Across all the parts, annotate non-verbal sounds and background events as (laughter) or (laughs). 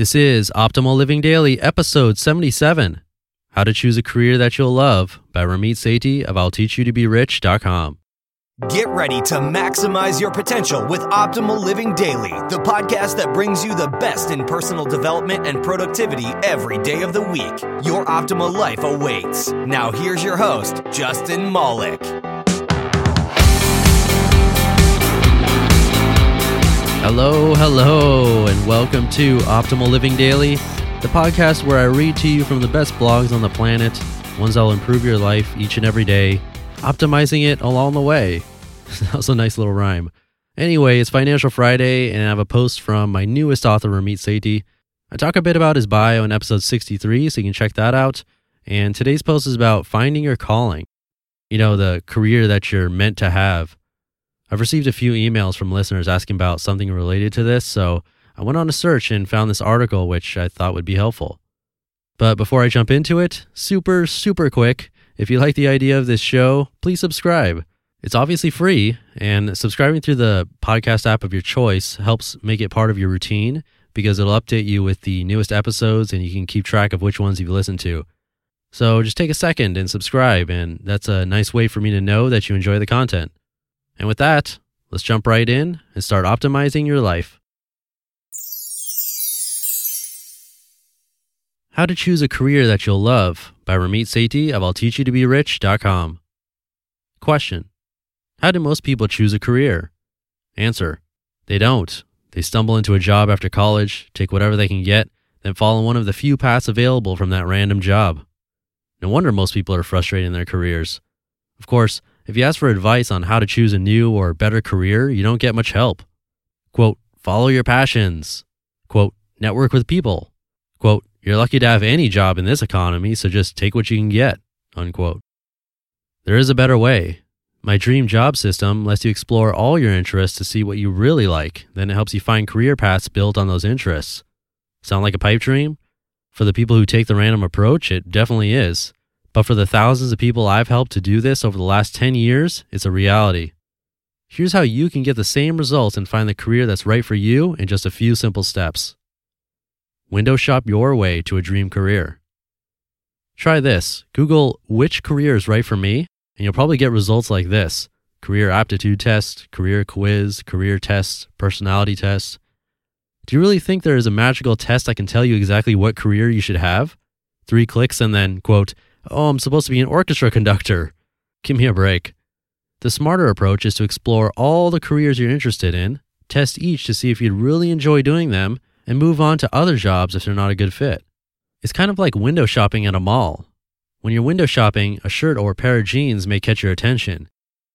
This is Optimal Living Daily, episode 77 How to Choose a Career That You'll Love by Ramit Sethi of I'll Teach You to Be Rich.com. Get ready to maximize your potential with Optimal Living Daily, the podcast that brings you the best in personal development and productivity every day of the week. Your optimal life awaits. Now, here's your host, Justin Malik. Hello, hello, and welcome to Optimal Living Daily, the podcast where I read to you from the best blogs on the planet, ones that'll improve your life each and every day, optimizing it along the way. (laughs) that was a nice little rhyme. Anyway, it's Financial Friday, and I have a post from my newest author, Ramit Sethi. I talk a bit about his bio in episode 63, so you can check that out. And today's post is about finding your calling, you know, the career that you're meant to have. I've received a few emails from listeners asking about something related to this, so I went on a search and found this article, which I thought would be helpful. But before I jump into it, super, super quick, if you like the idea of this show, please subscribe. It's obviously free, and subscribing through the podcast app of your choice helps make it part of your routine because it'll update you with the newest episodes and you can keep track of which ones you've listened to. So just take a second and subscribe, and that's a nice way for me to know that you enjoy the content. And with that, let's jump right in and start optimizing your life. How to Choose a Career That You'll Love by Ramit Sethi of I'll Teach You to Be Rich.com. Question How do most people choose a career? Answer They don't. They stumble into a job after college, take whatever they can get, then follow one of the few paths available from that random job. No wonder most people are frustrated in their careers. Of course, if you ask for advice on how to choose a new or better career, you don't get much help. Quote, follow your passions. Quote, network with people. Quote, you're lucky to have any job in this economy, so just take what you can get. Unquote. There is a better way. My dream job system lets you explore all your interests to see what you really like. Then it helps you find career paths built on those interests. Sound like a pipe dream? For the people who take the random approach, it definitely is. But for the thousands of people I've helped to do this over the last 10 years, it's a reality. Here's how you can get the same results and find the career that's right for you in just a few simple steps. Window shop your way to a dream career. Try this Google which career is right for me, and you'll probably get results like this career aptitude test, career quiz, career test, personality test. Do you really think there is a magical test that can tell you exactly what career you should have? Three clicks and then, quote, oh, I'm supposed to be an orchestra conductor. Give me a break. The smarter approach is to explore all the careers you're interested in, test each to see if you'd really enjoy doing them, and move on to other jobs if they're not a good fit. It's kind of like window shopping at a mall. When you're window shopping, a shirt or a pair of jeans may catch your attention.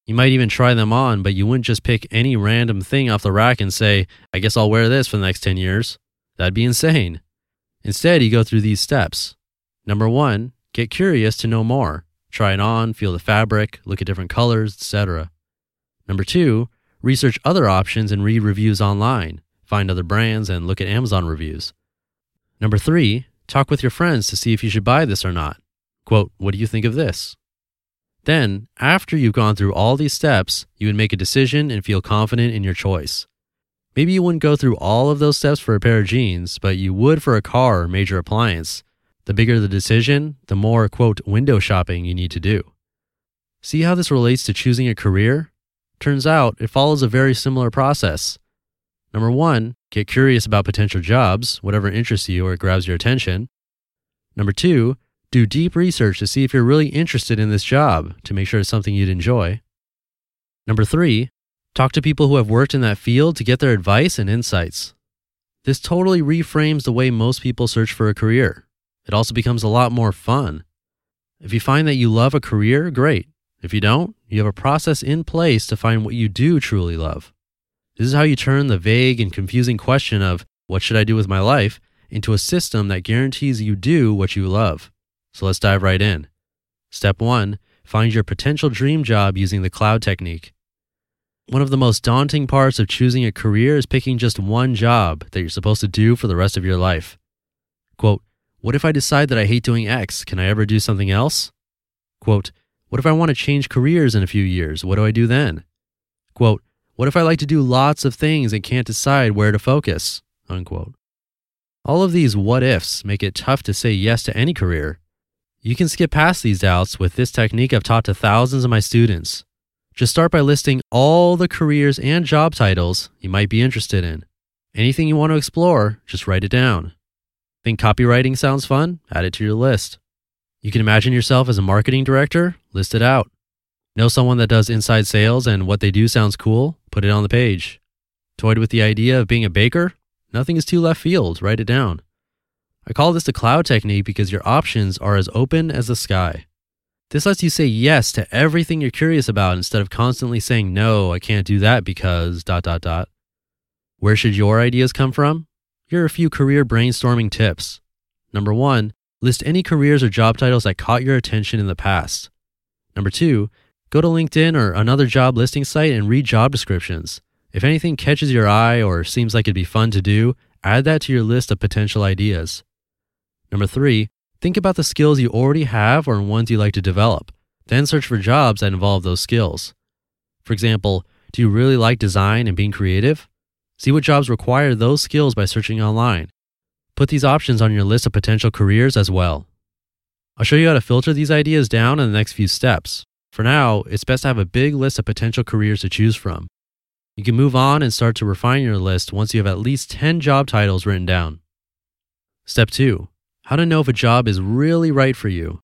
You might even try them on, but you wouldn't just pick any random thing off the rack and say, I guess I'll wear this for the next 10 years. That'd be insane. Instead, you go through these steps. Number one, Get curious to know more. Try it on, feel the fabric, look at different colors, etc. Number two, research other options and read reviews online. Find other brands and look at Amazon reviews. Number three, talk with your friends to see if you should buy this or not. Quote, what do you think of this? Then, after you've gone through all these steps, you would make a decision and feel confident in your choice. Maybe you wouldn't go through all of those steps for a pair of jeans, but you would for a car or major appliance, the bigger the decision, the more, quote, window shopping you need to do. See how this relates to choosing a career? Turns out it follows a very similar process. Number one, get curious about potential jobs, whatever interests you or grabs your attention. Number two, do deep research to see if you're really interested in this job to make sure it's something you'd enjoy. Number three, talk to people who have worked in that field to get their advice and insights. This totally reframes the way most people search for a career. It also becomes a lot more fun. If you find that you love a career, great. If you don't, you have a process in place to find what you do truly love. This is how you turn the vague and confusing question of, what should I do with my life, into a system that guarantees you do what you love. So let's dive right in. Step one, find your potential dream job using the cloud technique. One of the most daunting parts of choosing a career is picking just one job that you're supposed to do for the rest of your life. Quote, what if I decide that I hate doing X? Can I ever do something else? Quote, What if I want to change careers in a few years? What do I do then? Quote, What if I like to do lots of things and can't decide where to focus? Unquote. All of these what ifs make it tough to say yes to any career. You can skip past these doubts with this technique I've taught to thousands of my students. Just start by listing all the careers and job titles you might be interested in. Anything you want to explore, just write it down. Think copywriting sounds fun? Add it to your list. You can imagine yourself as a marketing director? List it out. Know someone that does inside sales and what they do sounds cool? Put it on the page. Toyed with the idea of being a baker? Nothing is too left field. Write it down. I call this the cloud technique because your options are as open as the sky. This lets you say yes to everything you're curious about instead of constantly saying, no, I can't do that because dot dot dot. Where should your ideas come from? Here are a few career brainstorming tips. Number one, list any careers or job titles that caught your attention in the past. Number two, go to LinkedIn or another job listing site and read job descriptions. If anything catches your eye or seems like it'd be fun to do, add that to your list of potential ideas. Number three, think about the skills you already have or ones you like to develop. Then search for jobs that involve those skills. For example, do you really like design and being creative? See what jobs require those skills by searching online. Put these options on your list of potential careers as well. I'll show you how to filter these ideas down in the next few steps. For now, it's best to have a big list of potential careers to choose from. You can move on and start to refine your list once you have at least 10 job titles written down. Step 2 How to know if a job is really right for you.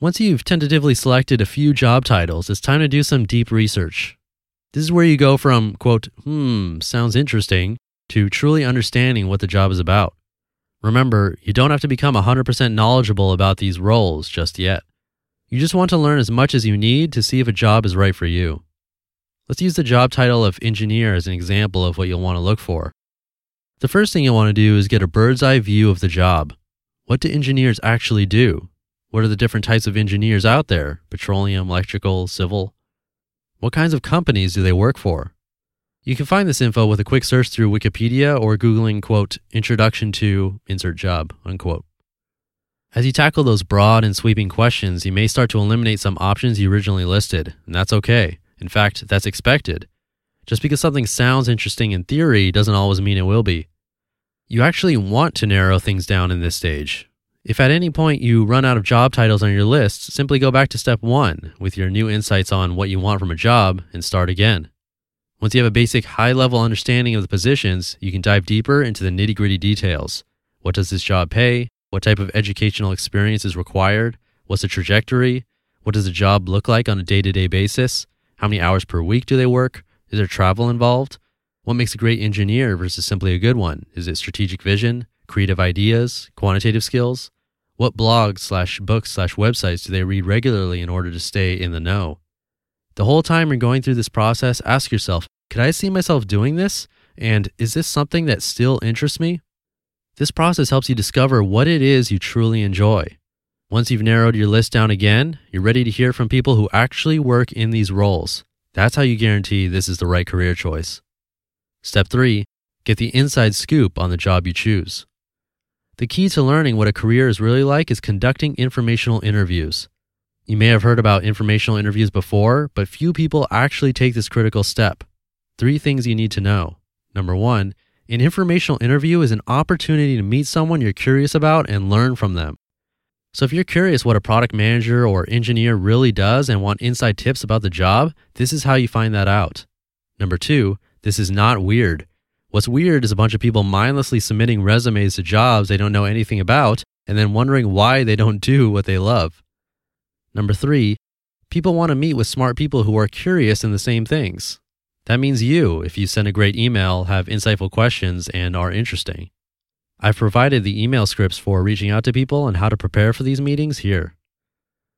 Once you've tentatively selected a few job titles, it's time to do some deep research. This is where you go from, quote, hmm, sounds interesting, to truly understanding what the job is about. Remember, you don't have to become 100% knowledgeable about these roles just yet. You just want to learn as much as you need to see if a job is right for you. Let's use the job title of engineer as an example of what you'll want to look for. The first thing you'll want to do is get a bird's eye view of the job. What do engineers actually do? What are the different types of engineers out there? Petroleum, electrical, civil? What kinds of companies do they work for? You can find this info with a quick search through Wikipedia or Googling, quote, introduction to insert job, unquote. As you tackle those broad and sweeping questions, you may start to eliminate some options you originally listed, and that's okay. In fact, that's expected. Just because something sounds interesting in theory doesn't always mean it will be. You actually want to narrow things down in this stage. If at any point you run out of job titles on your list, simply go back to step one with your new insights on what you want from a job and start again. Once you have a basic high level understanding of the positions, you can dive deeper into the nitty gritty details. What does this job pay? What type of educational experience is required? What's the trajectory? What does the job look like on a day to day basis? How many hours per week do they work? Is there travel involved? What makes a great engineer versus simply a good one? Is it strategic vision, creative ideas, quantitative skills? What blogs slash books slash websites do they read regularly in order to stay in the know? The whole time you're going through this process, ask yourself, could I see myself doing this? And is this something that still interests me? This process helps you discover what it is you truly enjoy. Once you've narrowed your list down again, you're ready to hear from people who actually work in these roles. That's how you guarantee this is the right career choice. Step three, get the inside scoop on the job you choose. The key to learning what a career is really like is conducting informational interviews. You may have heard about informational interviews before, but few people actually take this critical step. Three things you need to know. Number one, an informational interview is an opportunity to meet someone you're curious about and learn from them. So, if you're curious what a product manager or engineer really does and want inside tips about the job, this is how you find that out. Number two, this is not weird. What's weird is a bunch of people mindlessly submitting resumes to jobs they don't know anything about and then wondering why they don't do what they love. Number three, people want to meet with smart people who are curious in the same things. That means you, if you send a great email, have insightful questions, and are interesting. I've provided the email scripts for reaching out to people and how to prepare for these meetings here.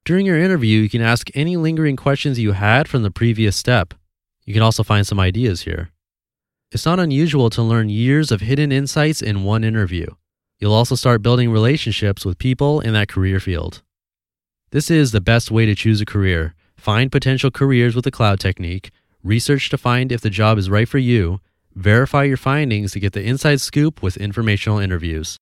During your interview, you can ask any lingering questions you had from the previous step. You can also find some ideas here. It's not unusual to learn years of hidden insights in one interview. You'll also start building relationships with people in that career field. This is the best way to choose a career. Find potential careers with the cloud technique, research to find if the job is right for you, verify your findings to get the inside scoop with informational interviews.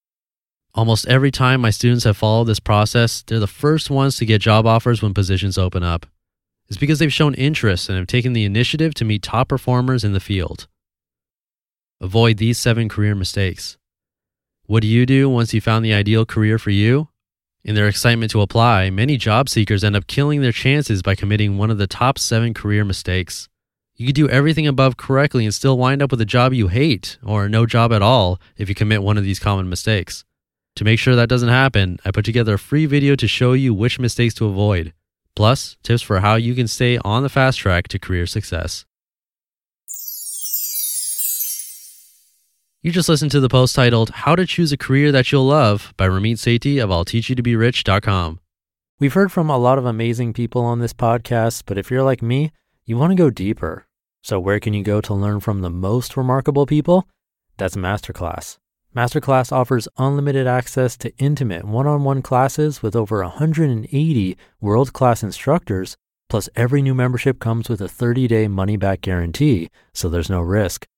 Almost every time my students have followed this process, they're the first ones to get job offers when positions open up. It's because they've shown interest and have taken the initiative to meet top performers in the field. Avoid these seven career mistakes. What do you do once you found the ideal career for you? In their excitement to apply, many job seekers end up killing their chances by committing one of the top seven career mistakes. You could do everything above correctly and still wind up with a job you hate or no job at all if you commit one of these common mistakes. To make sure that doesn't happen, I put together a free video to show you which mistakes to avoid, plus tips for how you can stay on the fast track to career success. You just listened to the post titled How to Choose a Career That You'll Love by Ramit Sethi of I'll Teach You to Be Rich.com. We've heard from a lot of amazing people on this podcast, but if you're like me, you want to go deeper. So, where can you go to learn from the most remarkable people? That's Masterclass. Masterclass offers unlimited access to intimate one on one classes with over 180 world class instructors, plus, every new membership comes with a 30 day money back guarantee, so there's no risk.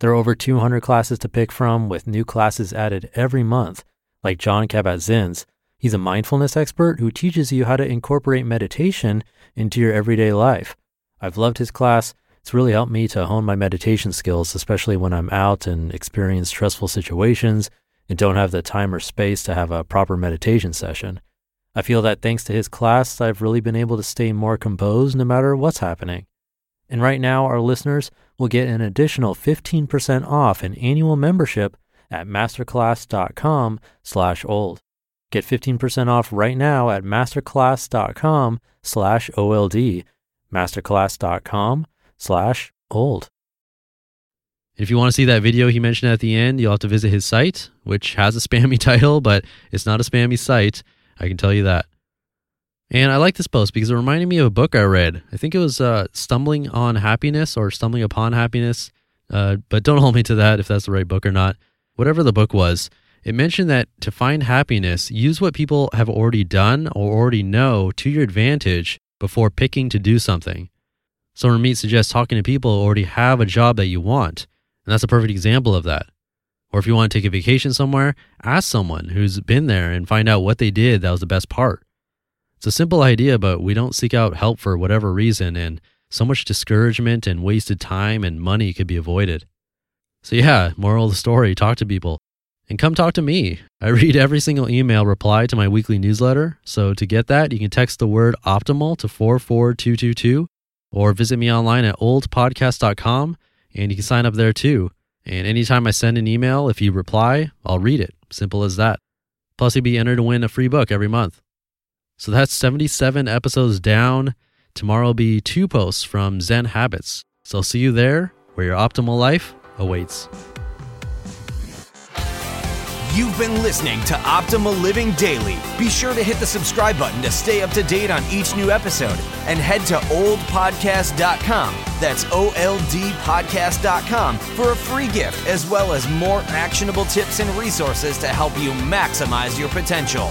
There are over 200 classes to pick from, with new classes added every month, like Jon Kabat-Zinn's. He's a mindfulness expert who teaches you how to incorporate meditation into your everyday life. I've loved his class it's really helped me to hone my meditation skills, especially when I'm out and experience stressful situations and don't have the time or space to have a proper meditation session. I feel that thanks to his class, I've really been able to stay more composed no matter what's happening. And right now, our listeners will get an additional 15% off an annual membership at masterclass.com slash old. Get 15% off right now at masterclass.com slash OLD, masterclass.com slash old. If you want to see that video he mentioned at the end, you'll have to visit his site, which has a (laughs) spammy title, but it's not a spammy site. I can tell you that. And I like this post because it reminded me of a book I read. I think it was uh, Stumbling on Happiness or Stumbling Upon Happiness. Uh, but don't (laughs) hold me to that if that's the right book or not. Whatever the book was, it mentioned that to find happiness, use what people have already done or already know to your advantage before picking to do something. So Ramit suggests talking to people who already have a job that you want. And that's a perfect example of that. Or if you want to take a vacation somewhere, ask someone who's been there and find out what they did that was the best part. It's a simple idea, but we don't seek out help for whatever reason, and so much discouragement and wasted time and money could be avoided. So, yeah, moral of the story talk to people. And come talk to me. I (laughs) read every single email reply to my weekly newsletter. So, to get that, you can text the word optimal to 44222 or visit me online at oldpodcast.com and you can sign up there too. And anytime I send an email, if you reply, I'll read it. Simple as that. Plus, you'll be entered to win a free book every month. So that's 77 episodes down. Tomorrow will be two posts from Zen Habits. So I'll see you there where your optimal life awaits. You've been listening to Optimal Living Daily. Be sure to hit the subscribe button to stay up to date on each new episode and head to oldpodcast.com. That's O L D podcast.com for a free gift as well as more actionable tips and resources to help you maximize your potential.